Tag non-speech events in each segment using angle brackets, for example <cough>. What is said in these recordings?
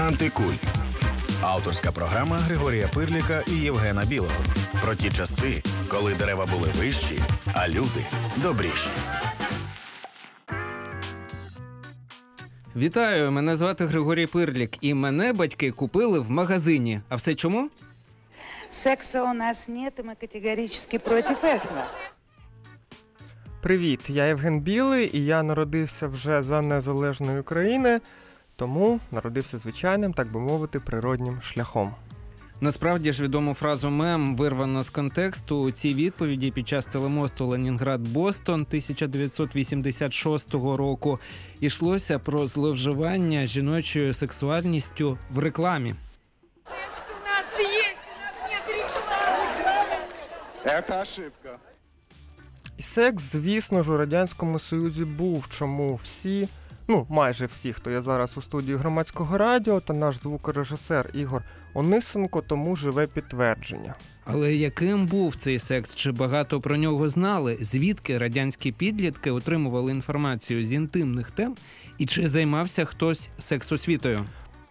Антикульт. Авторська програма Григорія Пирліка і Євгена Білого. Про ті часи, коли дерева були вищі, а люди добріші. Вітаю, мене звати Григорій Пирлік, і мене батьки купили в магазині. А все чому? Секса у нас нет, и мы категорически против этого. Привіт, я Євген Білий, і я народився вже за незалежної України, тому народився звичайним, так би мовити, природнім шляхом. Насправді ж відому фразу мем вирвано з контексту у цій відповіді під час телемосту Ленінград-Бостон 1986 року йшлося про зловживання жіночою сексуальністю в рекламі. Это ошибка. Секс, звісно ж, у Радянському Союзі був, чому всі, ну майже всі, хто є зараз у студії громадського радіо, та наш звукорежисер Ігор Онисенко, тому живе підтвердження. Але яким був цей секс? Чи багато про нього знали? Звідки радянські підлітки отримували інформацію з інтимних тем? І чи займався хтось сексосвітою?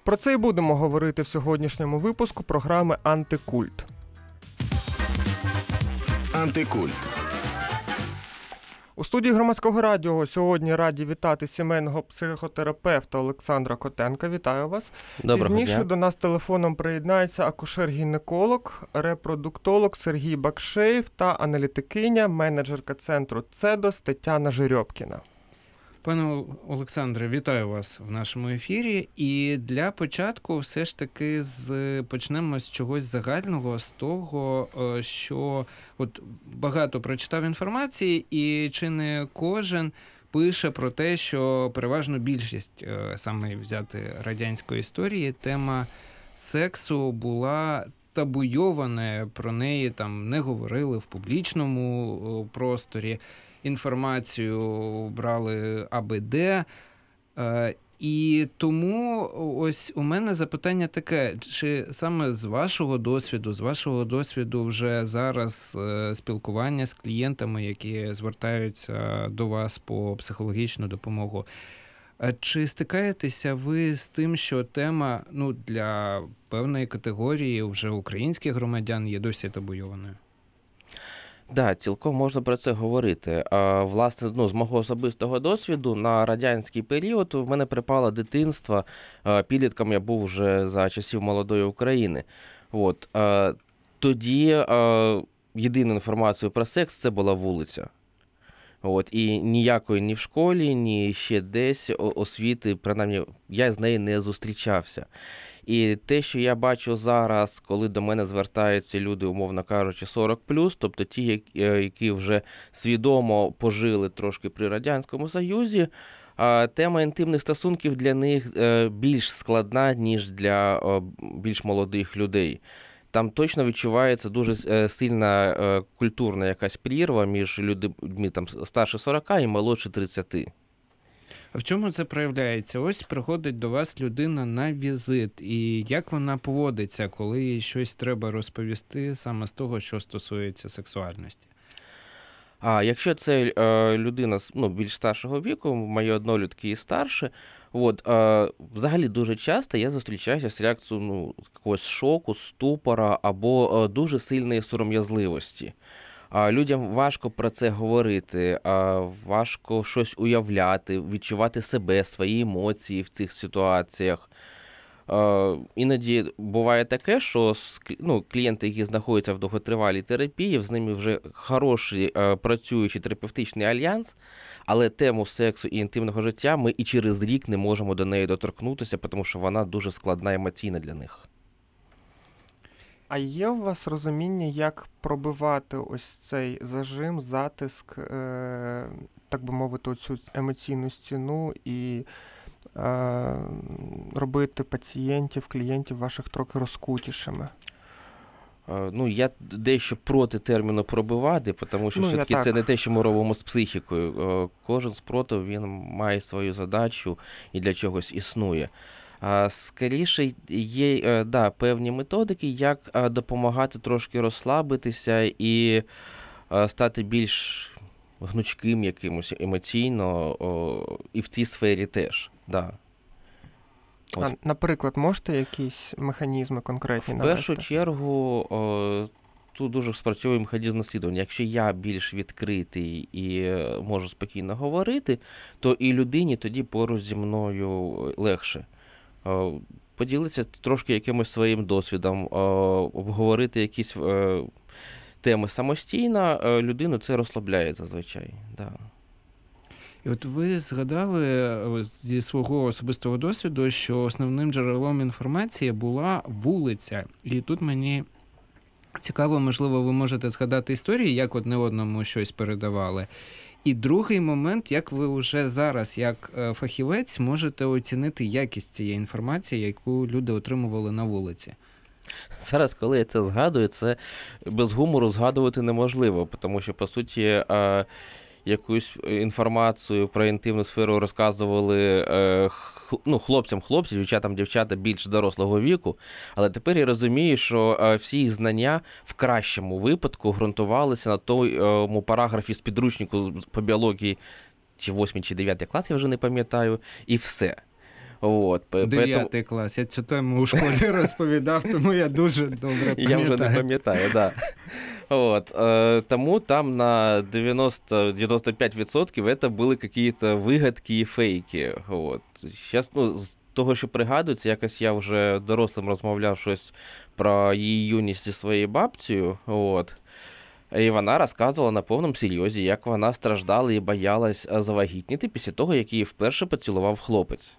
Про це і будемо говорити в сьогоднішньому випуску програми Антикульт. Антикульт. У студії громадського радіо сьогодні раді вітати сімейного психотерапевта Олександра Котенка. Вітаю вас. Доброго Пізніше дня. до нас телефоном приєднається акушер-гінеколог, репродуктолог Сергій Бакшеєв та аналітикиня, менеджерка центру Цедос Тетяна Жирьобкіна. Пане Олександре, вітаю вас в нашому ефірі. І для початку, все ж таки, з почнемо з чогось загального, з того, е, що от багато прочитав інформації, і чи не кожен пише про те, що переважно більшість е, саме взяти радянської історії, тема сексу була. Табуйоване про неї там не говорили в публічному просторі інформацію брали АБД. Е, І тому ось у мене запитання таке: чи саме з вашого досвіду, з вашого досвіду вже зараз е, спілкування з клієнтами, які звертаються до вас по психологічну допомогу, е, чи стикаєтеся ви з тим, що тема ну, для певної категорії вже українських громадян є досі табуйованою? Да, цілком можна про це говорити. А, власне, ну, з мого особистого досвіду на радянський період в мене припало дитинство. Підлітком я був вже за часів молодої України. От, тоді єдину інформацію про секс це була вулиця. От, і ніякої ні в школі, ні ще десь освіти, принаймні, я з нею не зустрічався. І те, що я бачу зараз, коли до мене звертаються люди, умовно кажучи, 40 тобто ті, які- е, вже свідомо пожили трошки при Радянському Союзі, тема інтимних стосунків для них е, більш складна, ніж для більш молодих людей. Там точно відчувається дуже е, сильна е, культурна якась прірва між людьми там старше 40 і молодше 30. А в чому це проявляється? Ось приходить до вас людина на візит, і як вона поводиться, коли їй щось треба розповісти саме з того, що стосується сексуальності? А якщо це е, людина ну, більш старшого віку, мої однолітки і старше, от, е, взагалі дуже часто я зустрічаюся з реакцією ну, якогось шоку, ступора або е, дуже сильної сором'язливості. А людям важко про це говорити, а важко щось уявляти, відчувати себе, свої емоції в цих ситуаціях. Іноді буває таке, що ну, клієнти, які знаходяться в довготривалій терапії, з ними вже хороший е, працюючий терапевтичний альянс, але тему сексу і інтимного життя ми і через рік не можемо до неї доторкнутися, тому що вона дуже складна емоційна для них. А є у вас розуміння, як пробивати ось цей зажим, затиск, е, так би мовити, цю емоційну стіну і робити пацієнтів, клієнтів ваших трохи розкутішими? Е, Ну, я дещо проти терміну пробивати, тому що Ну, все-таки це не те, що ми робимо з психікою. Е, Кожен спротив він має свою задачу і для чогось існує. Скоріше є е, да, певні методики, як е, допомагати трошки розслабитися і е, стати більш гнучким якимось емоційно і в цій сфері теж. Да. Ось. А, наприклад, можете якісь механізми конкретні В навести? першу чергу о, тут дуже спрацьовує механізм наслідування. Якщо я більш відкритий і можу спокійно говорити, то і людині тоді поруч зі мною легше. О, Поділитися трошки якимось своїм досвідом, о, обговорити якісь е, теми самостійно, е, людину це розслабляє зазвичай. Да. І от ви згадали е, зі свого особистого досвіду, що основним джерелом інформації була вулиця. І тут мені цікаво, можливо, ви можете згадати історії, як одне одному щось передавали. І другий момент, як ви вже зараз, як е, фахівець, можете оцінити якість цієї інформації, яку люди отримували на вулиці. Зараз, коли я це згадую, це без гумору згадувати неможливо, тому що, по суті, е, якусь інформацію про інтимну сферу розказували е, ну, хлопцям хлопці, дівчатам дівчата більш дорослого віку. Але тепер я розумію, що е, всі їх знання в кращому випадку ґрунтувалися на тому параграфі з підручнику по біології, чи 8 чи 9 клас, я вже не пам'ятаю, і все. От, Дев'ятий клас. Я цю тему у школі розповідав, тому я дуже добре Я вже не пам'ятаю. пам'ятаю, да. <laughs> От, е, тому там на 90-95% это були какие-то вигадки і фейки. От. Щас, ну, з того, що пригадується, якось я вже дорослим розмовляв щось про її юність зі своєю бабцею. От. І вона розказувала на повному серйозі, як вона страждала і боялась е, завагітніти після того, як її вперше поцілував хлопець.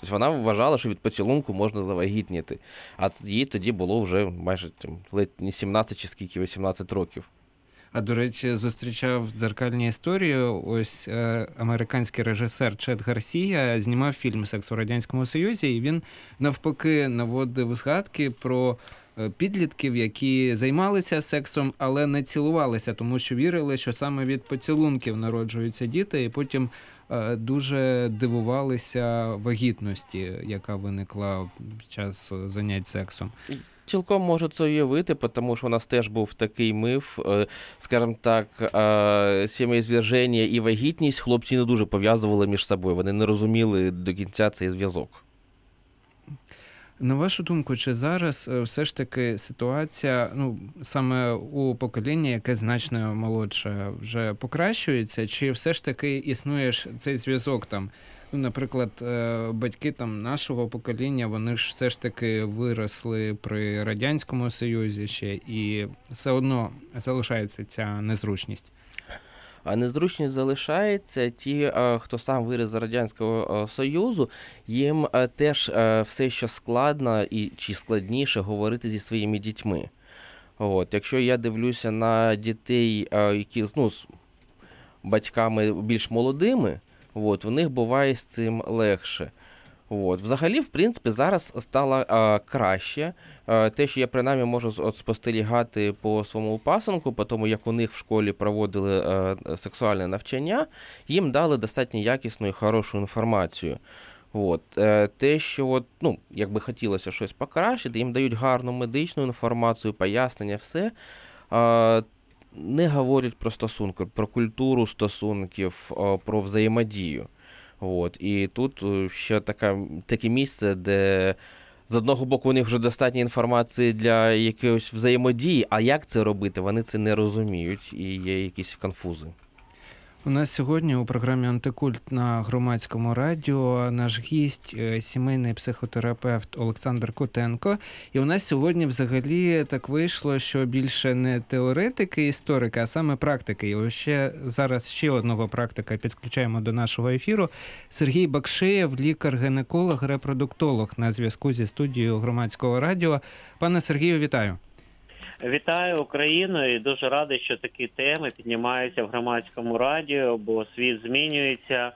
Тобто вона вважала, що від поцілунку можна завагітніти. А їй тоді було вже майже там, ледь не 17 чи скільки 18 років. А до речі, зустрічав дзеркальні історії. Ось е, американський режисер Чет Гарсія знімав фільм Секс у радянському Союзі, і він навпаки наводив згадки про е, підлітків, які займалися сексом, але не цілувалися, тому що вірили, що саме від поцілунків народжуються діти, і потім дуже дивувалися вагітності, яка виникла під час е, занять сексом. Цілком можу це уявити, тому що у нас теж був такий миф, е, скажімо так, е, сім'єзверження і вагітність хлопці не дуже пов'язували між собою. Вони не розуміли до кінця цей зв'язок. На вашу думку, чи зараз е, все ж таки ситуація, ну саме у покоління, яке значно молодше, вже покращується, чи все ж таки існує цей зв'язок там? Ну, наприклад, е, батьки там нашого покоління, вони ж все ж таки виросли при радянському союзі ще, і все одно залишається ця незручність. А незручність залишається. Ті, е, хто сам виріс з Радянського е, Союзу, їм е, теж все що складно і чи складніше говорити зі своїми дітьми. От, якщо я дивлюся на дітей, які ну, з батьками більш молодими, от, в них буває з цим легше. От. Взагалі, в принципі, зараз стало е, краще. Е, те, що я принаймні можу от спостерігати по своєму пасенку, по тому, як у них в школі проводили е, сексуальне навчання, їм дали достатньо якісну і хорошу інформацію. От. Те, що от, ну, якби хотілося щось покращити, їм дають гарну медичну інформацію, пояснення, все. Е, не говорять про стосунки, про культуру стосунків, про взаємодію. От. І тут е, ще така, таке місце, де з одного боку у них вже достатньо інформації для якоїсь взаємодії, а як це робити, вони це не розуміють і є якісь конфузи. У нас сьогодні у програмі Антикульт на громадському радіо наш гість, е, сімейний психотерапевт Олександр Котенко. І у нас сьогодні взагалі так вийшло, що більше не теоретики, історики, а саме практики. І ще зараз ще одного практика підключаємо до нашого ефіру. Сергій Бакшеєв, лікар-гінеколог, репродуктолог на зв'язку зі студією громадського радіо. Пане Сергію, вітаю. Вітаю Україну і дуже радий, що такі теми піднімаються в громадському радіо, бо світ змінюється,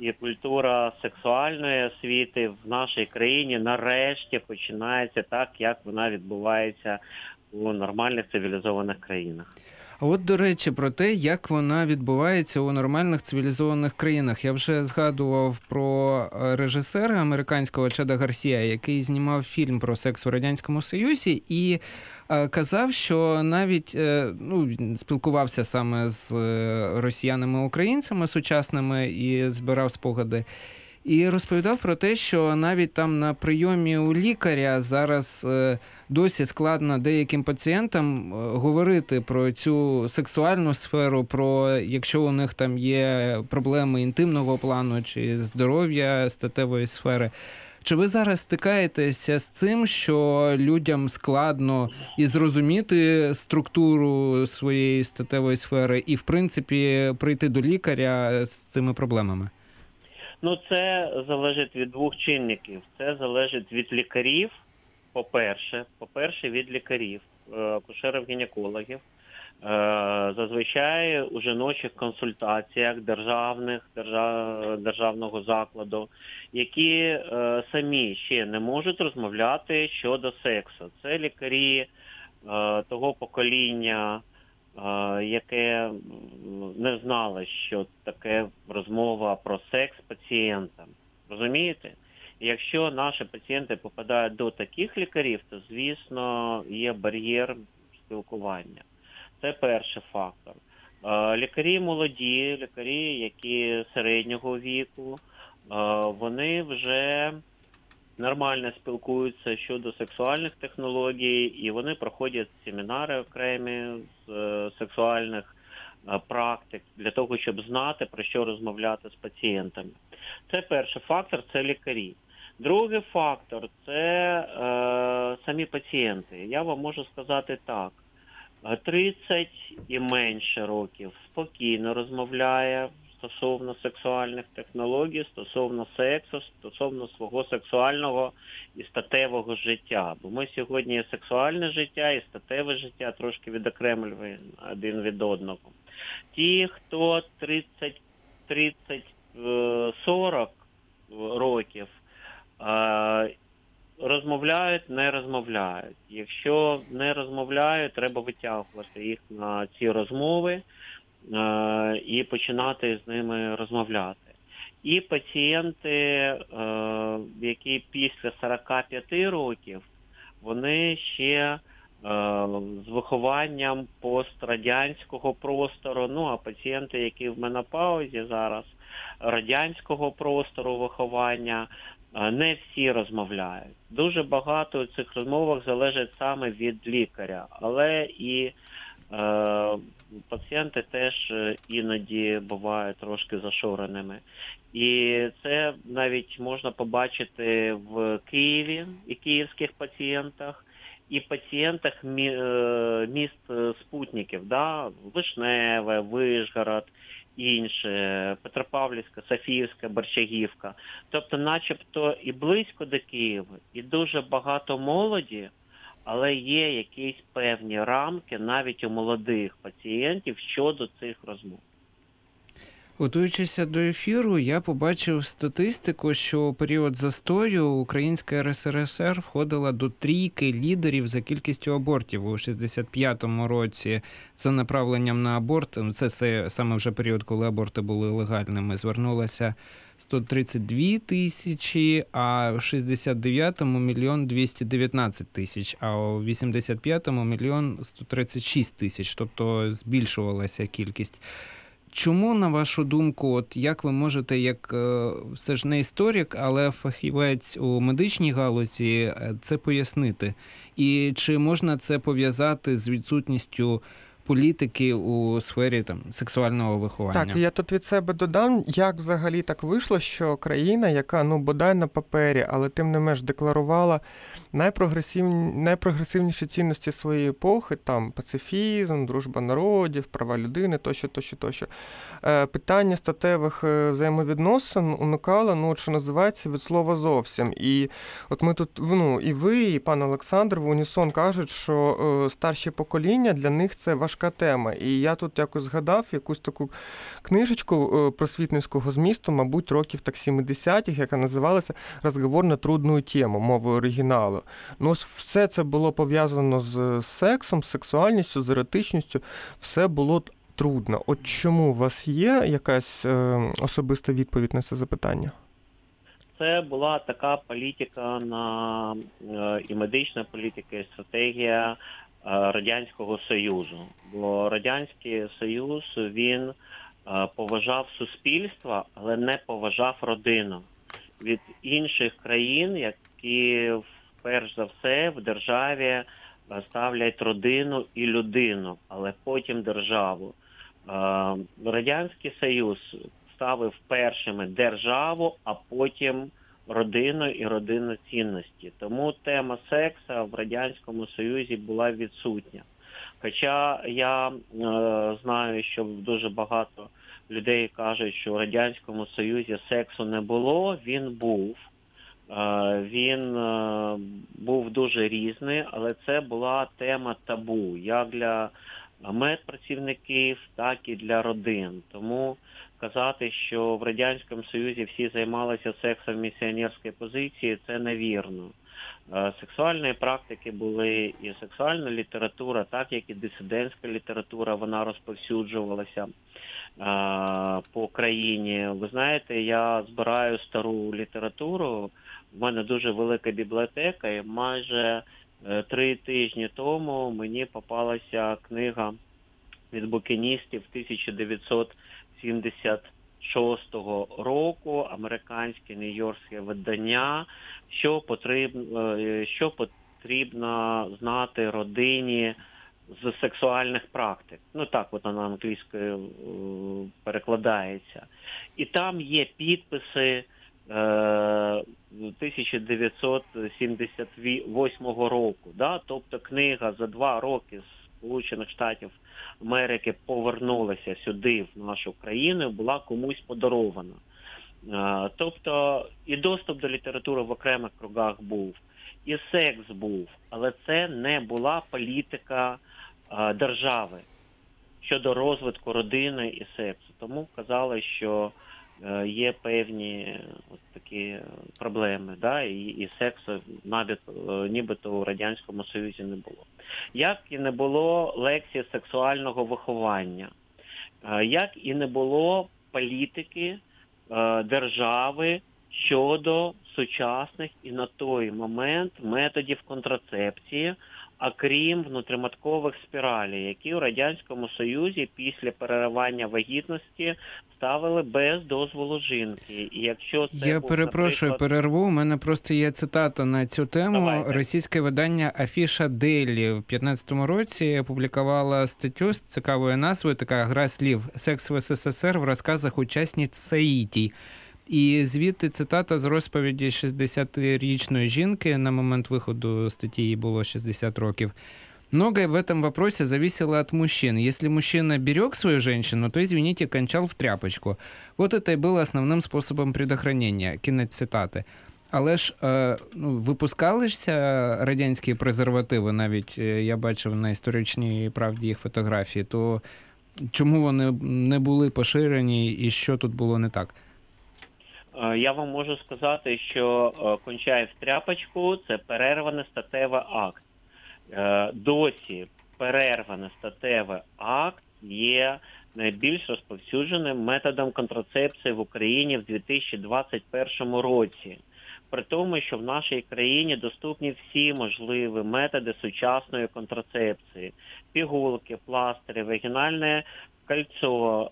і культура сексуальної освіти в нашій країні нарешті починається так, як вона відбувається у нормальних цивілізованих країнах. А от, до речі, про те, як вона відбувається у нормальних цивілізованих країнах. Я вже згадував про е, режисера американського Чеда Гарсія, який знімав фільм про секс у радянському Союзі, і е, казав, що навіть е, ну, спілкувався саме з росіянами-українцями сучасними і збирав спогади. І розповідав про те, що навіть там на прийомі у лікаря зараз е, досі складно деяким пацієнтам е, говорити про цю сексуальну сферу, про якщо у них там є проблеми інтимного плану чи здоров'я статевої сфери. Чи ви зараз стикаєтеся з цим, що людям складно і зрозуміти структуру своєї статевої сфери, і в принципі прийти до лікаря з цими проблемами? Ну, це залежить від двох чинників. Це залежить від лікарів, по-перше, по-перше, від лікарів, е, акушерів-гінекологів. Е, Зазвичай у жіночих консультаціях державних держав, державного закладу, які е, самі ще не можуть розмовляти щодо сексу. Це лікарі того покоління, яке не знало, що таке розмова про секс з пацієнтом. Розумієте? Якщо наші пацієнти попадають до таких лікарів, то звісно є бар'єр спілкування. Це перший фактор. Лікарі молоді, лікарі, які середнього віку, вони вже нормально спілкуються щодо сексуальних технологій, і вони проходять семінари окремі з е, сексуальних е, практик для того, щоб знати про що розмовляти з пацієнтами. Це перший фактор це лікарі. Другий фактор це е, самі пацієнти. Я вам можу сказати так: Е, 30 і менше років спокійно розмовляє стосовно сексуальних технологій, стосовно сексу, стосовно свого сексуального і статевого життя. Бо ми сьогодні сексуальне життя і статеве життя трошки відокремлюємо один від одного. Ті, хто 30, 30 е, 40 років розмовляють, не розмовляють. Якщо не розмовляють, треба витягувати їх на ці розмови і починати з ними розмовляти. І пацієнти, е, які після 45 років, вони ще е, з вихованням пострадянського простору, ну а пацієнти, які в менопаузі зараз радянського простору виховання, е, не всі розмовляють. Дуже багато цих розмовах залежить саме від лікаря, але і е, пацієнти теж е, іноді бувають трошки зашореними. І це навіть можна побачити в Києві і київських пацієнтах, і пацієнтах е, міст е, спутників, да? Вишневе, Вишгород, інше, Петропавлівська, Софіївська, Борщагівка. Тобто, начебто і близько до Києва, і дуже багато молоді, але є якісь певні рамки навіть у молодих пацієнтів щодо цих розмов. Готуючися до ефіру, я побачив статистику, що у період застою Українська РСРСР входила до трійки лідерів за кількістю абортів у 65-му році за направленням на аборт. Ну, Це саме вже період, коли аборти були легальними. Звернулося 132 тисячі, а в 69-му мільйон 219 тисяч, а у 85-му мільйон 136 тисяч, тобто збільшувалася кількість. Чому, на вашу думку, от як ви можете, як е, все ж не історик, але фахівець у медичній галузі, е, це пояснити? І чи можна це пов'язати з відсутністю політики у сфері там сексуального виховання? Так, я тут від себе додам, як взагалі так вийшло, що країна, яка ну бодай на папері, але тим не менш декларувала найпрогресивні, найпрогресивніші цінності своєї епохи, там пацифізм, дружба народів, права людини, тощо, тощо, тощо. Е, питання статевих е, взаємовідносин уникало, ну, що називається, від слова зовсім. І от ми тут, ну, і ви, і пан Олександр в унісон кажуть, що е, старші покоління для них це важке. Важка тема. І я тут якось згадав якусь таку книжечку е, просвітницького змісту, мабуть, років так 70-х, яка називалася Розговор на трудну тему мовою оригіналу. Ну, все це було пов'язано з сексом, з сексуальністю, з еротичністю. Все було трудно. От чому у вас є якась е, особиста відповідь на це запитання? Це була така політика на е, і медична політика, і стратегія Радянського Союзу. Бо Радянський Союз він е, поважав суспільство, але не поважав родину. Від інших країн, які перш за все в державі е, ставлять родину і людину, але потім державу. Е, Радянський Союз ставив першими державу, а потім родину і родинну цінності. Тому тема секса в радянському союзі була відсутня. Хоча я е, знаю, що дуже багато людей кажуть, що в радянському союзі сексу не було, він був. Е, він е, був дуже різний, але це була тема табу як для медпрацівників, так і для родин. Тому казати, що в радянському союзі всі займалися сексом в місіонерській позиції, це невірно. Е, Сексуальні практики були і сексуальна література, так як і дисидентська література, вона розповсюджувалася е, по країні. Ви знаєте, я збираю стару літературу. В мене дуже велика бібліотека, і майже е, три тижні тому мені попалася книга від букіністів 1976 року, американське нью-йоркське видання, що потрібно, е, що потрібно знати родині з сексуальних практик. Ну так, вона англійською е, перекладається. І там є підписи. е, 1978 року, да, тобто книга за два роки з Сполучених Штатів Америки повернулася сюди, в нашу країну, була комусь подарована. Е, Тобто і доступ до літератури в окремих кругах був, і секс був, але це не була політика е, держави щодо розвитку родини і сексу. Тому казали, що є певні от такі проблеми, да, і, і сексу навіть е, нібито у радянському союзі не було. Як і не було лекції сексуального виховання, е, як і не було політики е, держави щодо сучасних і на той момент методів контрацепції, а крім внутриматкових спіралей, які у радянському союзі після переривання вагітності ставили без дозволу жінки. І якщо це Я був, перепрошую, наприклад, перерву. У мене просто є цитата на цю тему. Давайте. Російське видання Афіша Дейлі в 15-му році опублікувала статтю з цікавою назвою така гра слів Секс в СССР в розказах учасниць Саїтій. І звідти цитата з розповіді 60-річної жінки на момент виходу статті їй було 60 років. Многое в этом вопросе зависело от мужчин. Если мужчина берег свою женщину, то, извините, кончал в тряпочку. Вот это и было основним способом предохранення. Кінець цитати. Але ж е, ну, випускалися радянські презервативи, навіть е, я бачив на історичній правді їх фотографії, то чому вони не були поширені і що тут було не так? Е, Я вам можу сказати, що е, кончай в тряпочку це перерваний статевий акт. Е, Досі перерваний статевий акт є найбільш розповсюдженим методом контрацепції в Україні в 2021 році. При тому, що в нашій країні доступні всі можливі методи сучасної контрацепції: пігулки, пластири, вагінальне кольцо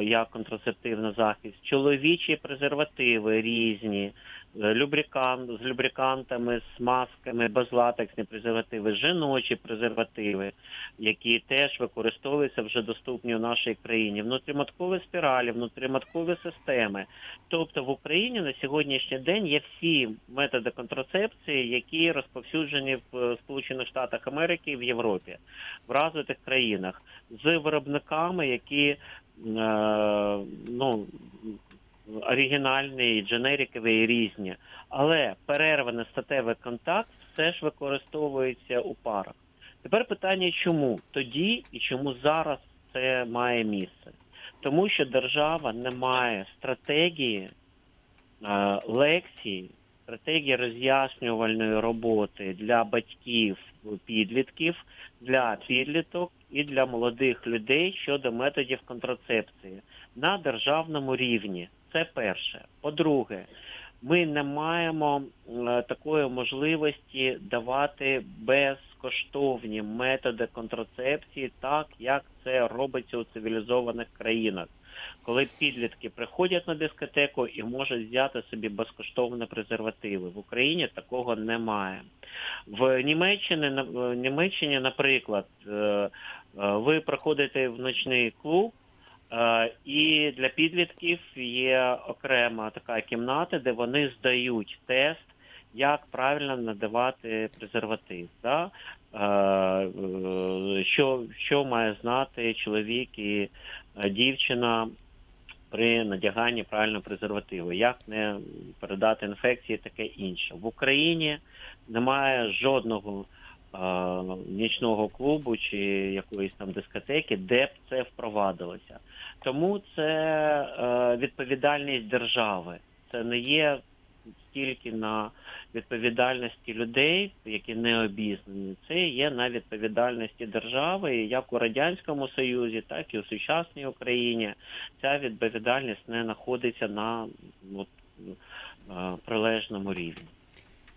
е, як контрацептивний захист, чоловічі презервативи різні, любрикант з любрикантами, з масками, безлатексні презервативи, жіночі презервативи, які теж використовуються вже доступні в нашій країні, внутріматкові спіралі, внутріматкові системи. Тобто в Україні на сьогоднішній день є всі методи контрацепції, які розповсюджені в е, Сполучених Штатах Америки і в Європі, в розвитих країнах з виробниками, які е, ну оригінальні, дженерікові різні. Але перерваний статевий контакт все ж використовується у парах. Тепер питання, чому тоді і чому зараз це має місце? Тому що держава не має стратегії лекцій, стратегії роз'яснювальної роботи для батьків підлітків, для підліток і для молодих людей щодо методів контрацепції на державному рівні. Це перше. По-друге, ми не маємо е, такої можливості давати безкоштовні методи контрацепції, так як це робиться у цивілізованих країнах. Коли підлітки приходять на дискотеку і можуть взяти собі безкоштовні презервативи. В Україні такого немає. В Німеччині, в Німеччині, наприклад, е, е, ви приходите в ночний клуб, І для підлітків є окрема така кімната, де вони здають тест, як правильно надавати презерватив. Да? Е, е, Що, що має знати чоловік і е, дівчина при надяганні правильного презервативу, як не передати інфекції, таке інше. В Україні немає жодного е, нічного клубу чи якоїсь там дискотеки, де б це впровадилося. Тому це е, відповідальність держави. Це не є стільки на відповідальності людей, які не обізнані. Це є на відповідальності держави, як у радянському союзі, так і у сучасній Україні. Ця відповідальність не знаходиться на от, е, прилежному рівні.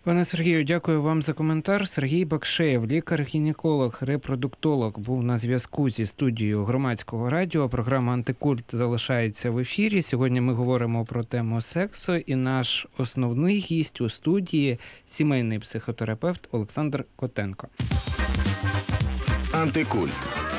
Пане Сергію, дякую вам за коментар. Сергій Бакшеєв, лікар-гінеколог, репродуктолог, був на зв'язку зі студією громадського радіо. Програма Антикульт залишається в ефірі. Сьогодні ми говоримо про тему сексу, і наш основний гість у студії сімейний психотерапевт Олександр Котенко. Антикульт